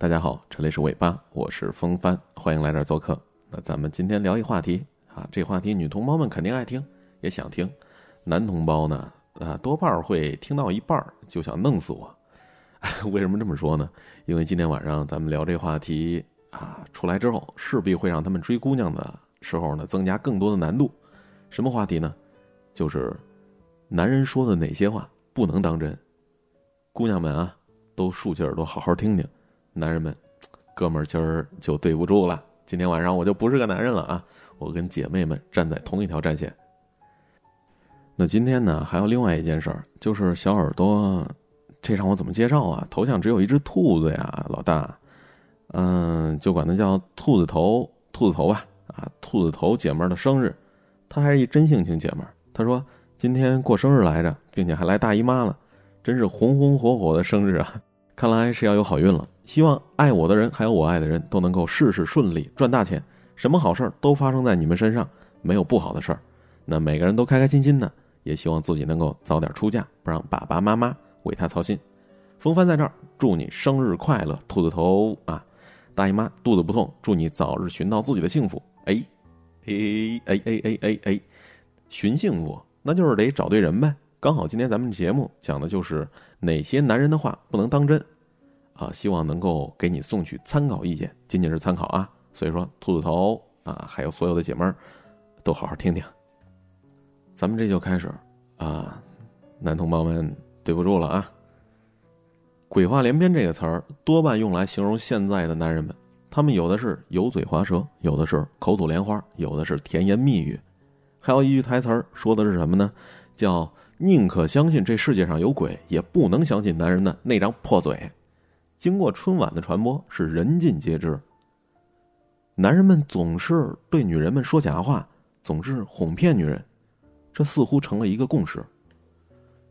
大家好，这里是尾巴，我是风帆，欢迎来这儿做客。那咱们今天聊一话题啊，这话题女同胞们肯定爱听，也想听。男同胞呢，啊，多半会听到一半就想弄死我。为什么这么说呢？因为今天晚上咱们聊这话题啊，出来之后势必会让他们追姑娘的时候呢增加更多的难度。什么话题呢？就是男人说的哪些话不能当真。姑娘们啊，都竖起耳朵好好听听。男人们，哥们儿今儿就对不住了。今天晚上我就不是个男人了啊！我跟姐妹们站在同一条战线。那今天呢，还有另外一件事儿，就是小耳朵，这让我怎么介绍啊？头像只有一只兔子呀，老大，嗯，就管它叫兔子头，兔子头吧。啊，兔子头姐们儿的生日，她还是一真性情姐们儿。她说今天过生日来着，并且还来大姨妈了，真是红红火火的生日啊！看来是要有好运了，希望爱我的人还有我爱的人都能够事事顺利，赚大钱，什么好事儿都发生在你们身上，没有不好的事儿。那每个人都开开心心的，也希望自己能够早点出嫁，不让爸爸妈妈为他操心。风帆在这儿，祝你生日快乐，兔子头啊！大姨妈肚子不痛，祝你早日寻到自己的幸福。哎，哎哎哎哎哎哎，寻幸福那就是得找对人呗。刚好今天咱们节目讲的就是哪些男人的话不能当真，啊，希望能够给你送去参考意见，仅仅是参考啊。所以说，兔子头啊，还有所有的姐妹儿，都好好听听。咱们这就开始啊，男同胞们对不住了啊。鬼话连篇这个词儿多半用来形容现在的男人们，他们有的是油嘴滑舌，有的是口吐莲花，有的是甜言蜜语，还有一句台词儿说的是什么呢？叫。宁可相信这世界上有鬼，也不能相信男人的那张破嘴。经过春晚的传播，是人尽皆知。男人们总是对女人们说假话，总是哄骗女人，这似乎成了一个共识。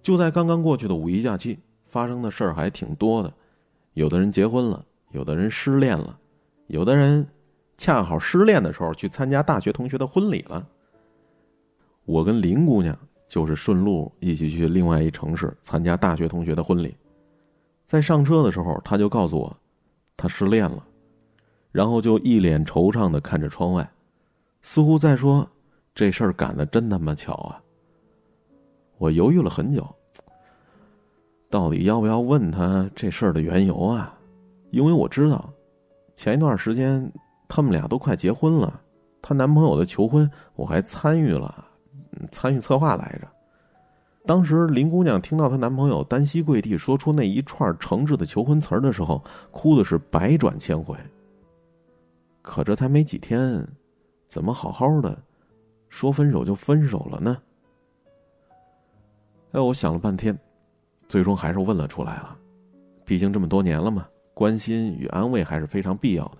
就在刚刚过去的五一假期，发生的事儿还挺多的。有的人结婚了，有的人失恋了，有的人恰好失恋的时候去参加大学同学的婚礼了。我跟林姑娘。就是顺路一起去另外一城市参加大学同学的婚礼，在上车的时候，他就告诉我，他失恋了，然后就一脸惆怅的看着窗外，似乎在说：“这事儿赶的真他妈巧啊！”我犹豫了很久，到底要不要问他这事儿的缘由啊？因为我知道，前一段时间他们俩都快结婚了，她男朋友的求婚我还参与了。参与策划来着。当时林姑娘听到她男朋友单膝跪地说出那一串诚挚的求婚词儿的时候，哭的是百转千回。可这才没几天，怎么好好的说分手就分手了呢？哎，我想了半天，最终还是问了出来了。毕竟这么多年了嘛，关心与安慰还是非常必要的。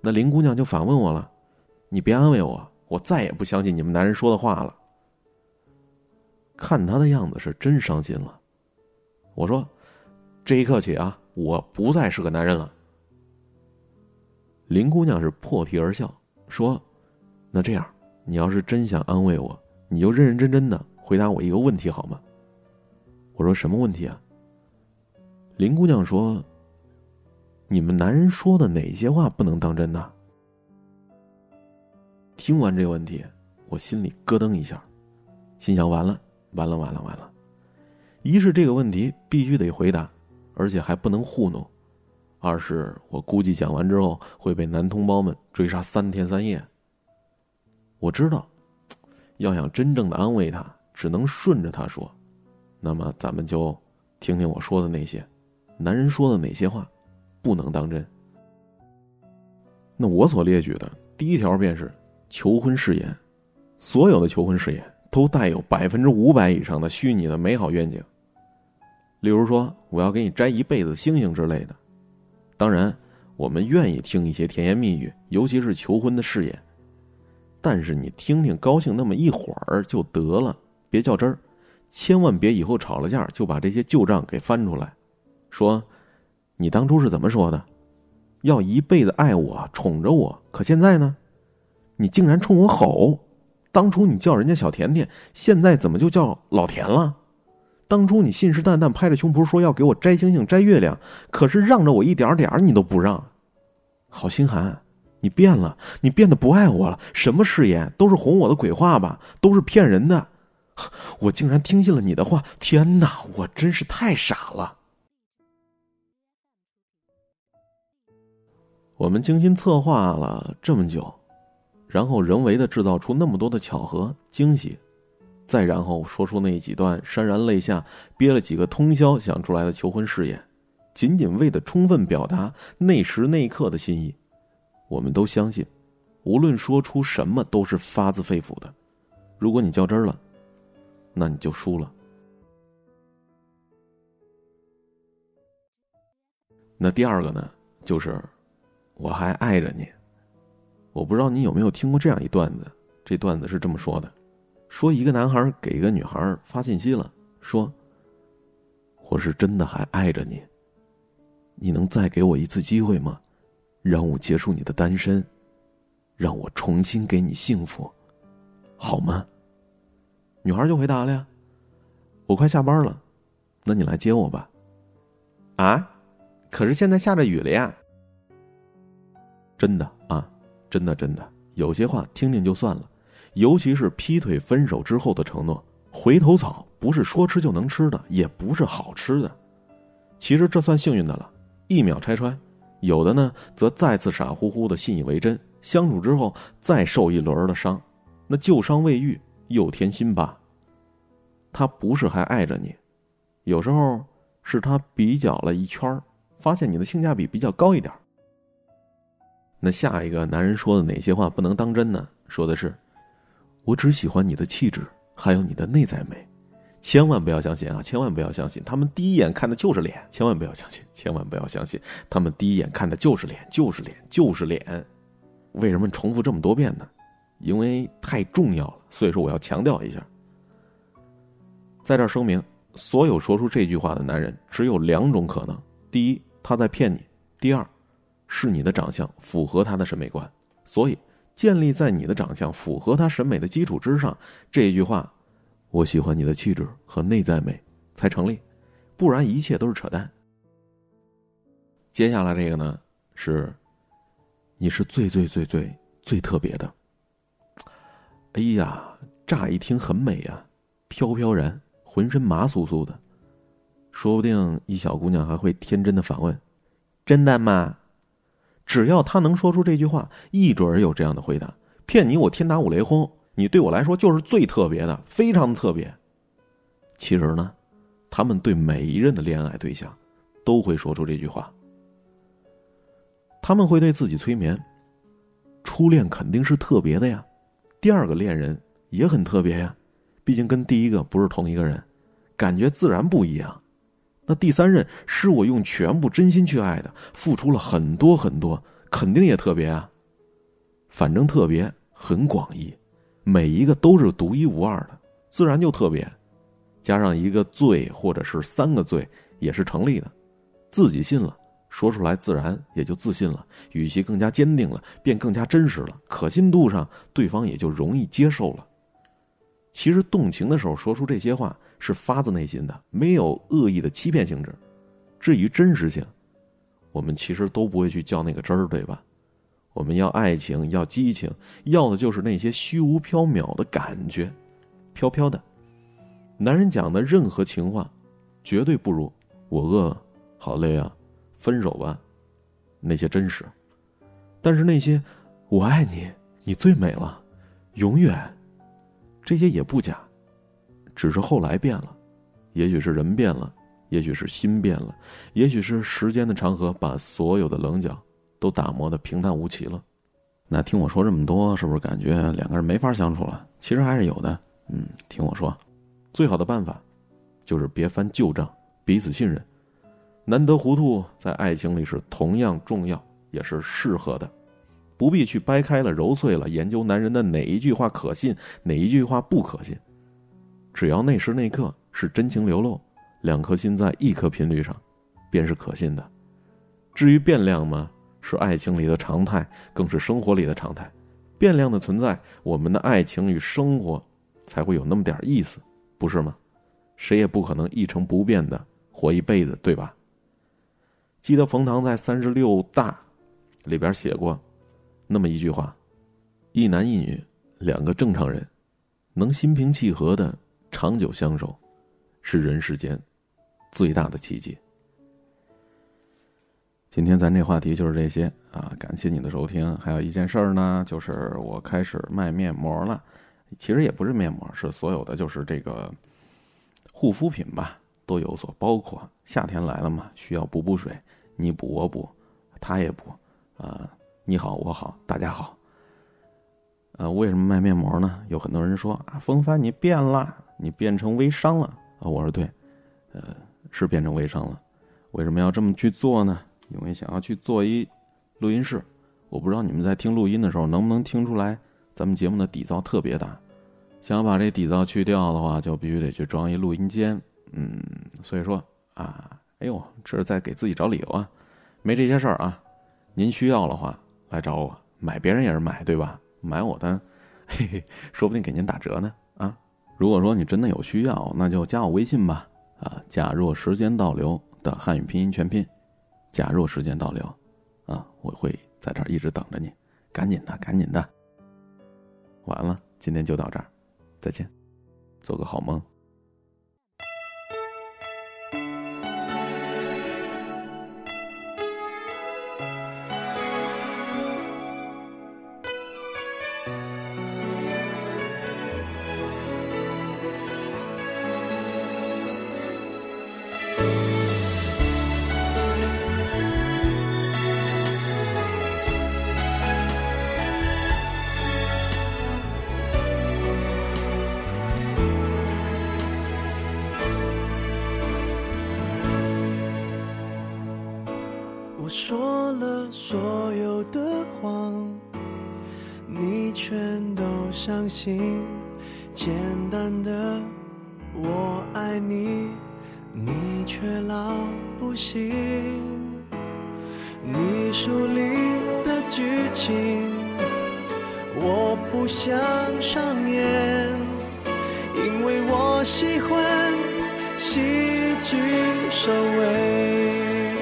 那林姑娘就反问我了：“你别安慰我，我再也不相信你们男人说的话了。”看他的样子是真伤心了，我说：“这一刻起啊，我不再是个男人了。”林姑娘是破涕而笑，说：“那这样，你要是真想安慰我，你就认认真真的回答我一个问题好吗？”我说：“什么问题啊？”林姑娘说：“你们男人说的哪些话不能当真呢？”听完这个问题，我心里咯噔一下，心想：完了。完了完了完了！一是这个问题必须得回答，而且还不能糊弄；二是我估计讲完之后会被男同胞们追杀三天三夜。我知道，要想真正的安慰他，只能顺着他说。那么咱们就听听我说的那些，男人说的哪些话不能当真。那我所列举的第一条便是求婚誓言，所有的求婚誓言。都带有百分之五百以上的虚拟的美好愿景，例如说我要给你摘一辈子星星之类的。当然，我们愿意听一些甜言蜜语，尤其是求婚的誓言。但是你听听，高兴那么一会儿就得了，别较真儿，千万别以后吵了架就把这些旧账给翻出来，说你当初是怎么说的，要一辈子爱我、宠着我，可现在呢，你竟然冲我吼。当初你叫人家小甜甜，现在怎么就叫老田了？当初你信誓旦旦拍着胸脯说要给我摘星星摘月亮，可是让着我一点点你都不让。好心寒，你变了，你变得不爱我了。什么誓言都是哄我的鬼话吧，都是骗人的。我竟然听信了你的话！天哪，我真是太傻了。我们精心策划了这么久，然后人为的制造出那么多的巧合惊喜，再然后说出那几段潸然泪下、憋了几个通宵想出来的求婚誓言，仅仅为的充分表达那时那刻的心意。我们都相信，无论说出什么都是发自肺腑的。如果你较真了，那你就输了。那第二个呢，就是我还爱着你。我不知道你有没有听过这样一段子，这段子是这么说的：说一个男孩给一个女孩发信息了，说：“我是真的还爱着你，你能再给我一次机会吗？让我结束你的单身，让我重新给你幸福，好吗？”女孩就回答了呀：“我快下班了，那你来接我吧。”啊，可是现在下着雨了呀。真的啊，真的真的，有些话听听就算了，尤其是劈腿分手之后的承诺，回头草不是说吃就能吃的，也不是好吃的。其实这算幸运的了，一秒拆穿；有的呢，则再次傻乎乎的信以为真，相处之后再受一轮的伤，那旧伤未愈。又添新疤。他不是还爱着你，有时候是他比较了一圈发现你的性价比比较高一点那下一个男人说的哪些话不能当真呢？说的是：“我只喜欢你的气质，还有你的内在美。”千万不要相信啊！千万不要相信，他们第一眼看的就是脸。千万不要相信，千万不要相信，他们第一眼看的就是脸，就是脸，就是脸。为什么重复这么多遍呢？因为太重要了，所以说我要强调一下。在这儿声明，所有说出这句话的男人只有两种可能：第一，他在骗你；第二，是你的长相符合他的审美观。所以，建立在你的长相符合他审美的基础之上，这一句话“我喜欢你的气质和内在美”才成立，不然一切都是扯淡。接下来这个呢，是你是最最最最最特别的。哎呀，乍一听很美呀，飘飘然，浑身麻酥酥的，说不定一小姑娘还会天真的反问：“真的吗？”只要他能说出这句话，一准儿有这样的回答。骗你，我天打五雷轰！你对我来说就是最特别的，非常特别。其实呢，他们对每一任的恋爱对象，都会说出这句话。他们会对自己催眠：“初恋肯定是特别的呀。”第二个恋人也很特别呀，毕竟跟第一个不是同一个人，感觉自然不一样。那第三任是我用全部真心去爱的，付出了很多很多，肯定也特别啊。反正特别很广义，每一个都是独一无二的，自然就特别。加上一个最或者是三个最也是成立的，自己信了。说出来自然也就自信了，语气更加坚定了，便更加真实了。可信度上，对方也就容易接受了。其实动情的时候说出这些话是发自内心的，没有恶意的欺骗性质。至于真实性，我们其实都不会去较那个真儿，对吧？我们要爱情，要激情，要的就是那些虚无缥缈的感觉，飘飘的。男人讲的任何情话，绝对不如“我饿了，好累啊”。分手吧，那些真实；但是那些“我爱你，你最美了，永远”，这些也不假，只是后来变了。也许是人变了，也许是心变了，也许是时间的长河把所有的棱角都打磨的平淡无奇了。那听我说这么多，是不是感觉两个人没法相处了？其实还是有的。嗯，听我说，最好的办法就是别翻旧账，彼此信任。难得糊涂，在爱情里是同样重要，也是适合的，不必去掰开了揉碎了研究男人的哪一句话可信，哪一句话不可信。只要那时那刻是真情流露，两颗心在一颗频率上，便是可信的。至于变量吗？是爱情里的常态，更是生活里的常态。变量的存在，我们的爱情与生活才会有那么点意思，不是吗？谁也不可能一成不变的活一辈子，对吧？记得冯唐在《三十六大》里边写过那么一句话：“一男一女两个正常人，能心平气和的长久相守，是人世间最大的奇迹。”今天咱这话题就是这些啊！感谢你的收听。还有一件事儿呢，就是我开始卖面膜了。其实也不是面膜，是所有的就是这个护肤品吧，都有所包括。夏天来了嘛，需要补补水，你补我补，他也补啊，你好我好大家好。呃，为什么卖面膜呢？有很多人说啊，风帆你变了，你变成微商了啊。我说对，呃，是变成微商了。为什么要这么去做呢？因为想要去做一录音室，我不知道你们在听录音的时候能不能听出来，咱们节目的底噪特别大。想要把这底噪去掉的话，就必须得去装一录音间。嗯，所以说啊，哎呦，这是在给自己找理由啊。没这些事儿啊，您需要的话来找我买，别人也是买，对吧？买我的，嘿嘿，说不定给您打折呢。啊，如果说你真的有需要，那就加我微信吧。啊，假若时间倒流的汉语拼音全拼。假若时间倒流，啊，我会在这儿一直等着你，赶紧的，赶紧的。完了，今天就到这儿，再见，做个好梦。相信。简单的我爱你，你却老不信。你书里的剧情，我不想上演，因为我喜欢喜剧收尾。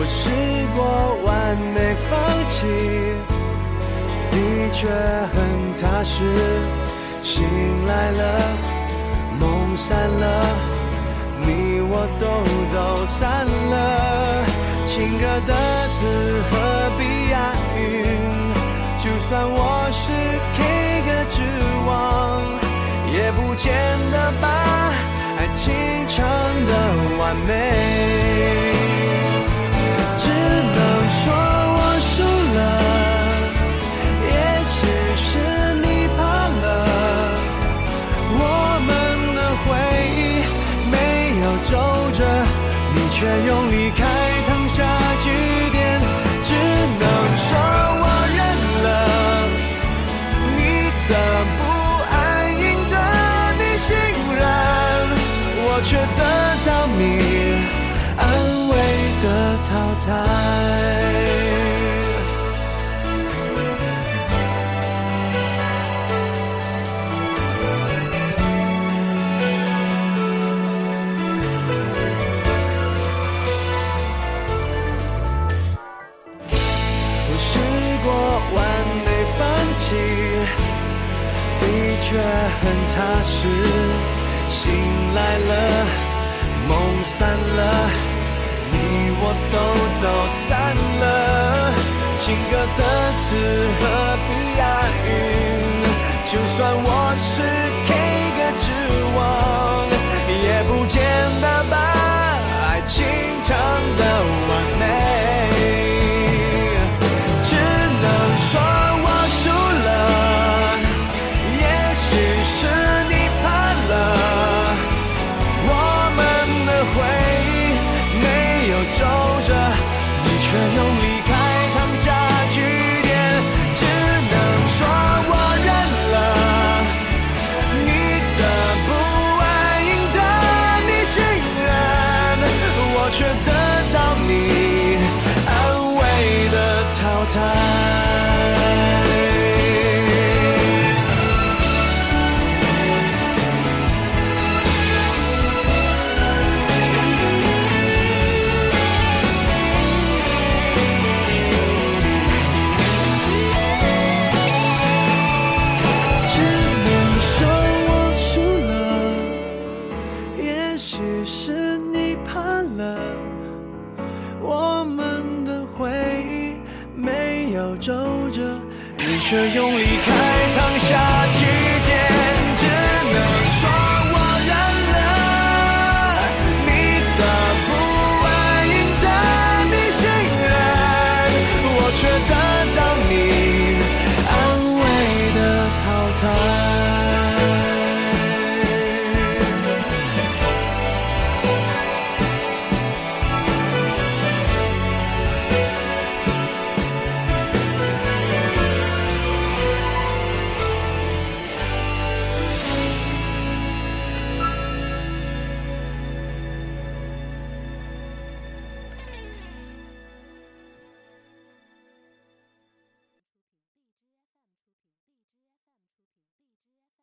我试过完美放弃，你却很踏实。醒来了，梦散了，你我都走散了。情歌的词何必押韵？就算我是 K 歌之王，也不见得把爱情唱得完美。却用离开烫下句点。只能说我认了，你的不安赢得你信任，我却得到你安慰的淘汰。就算我是 K 歌之王，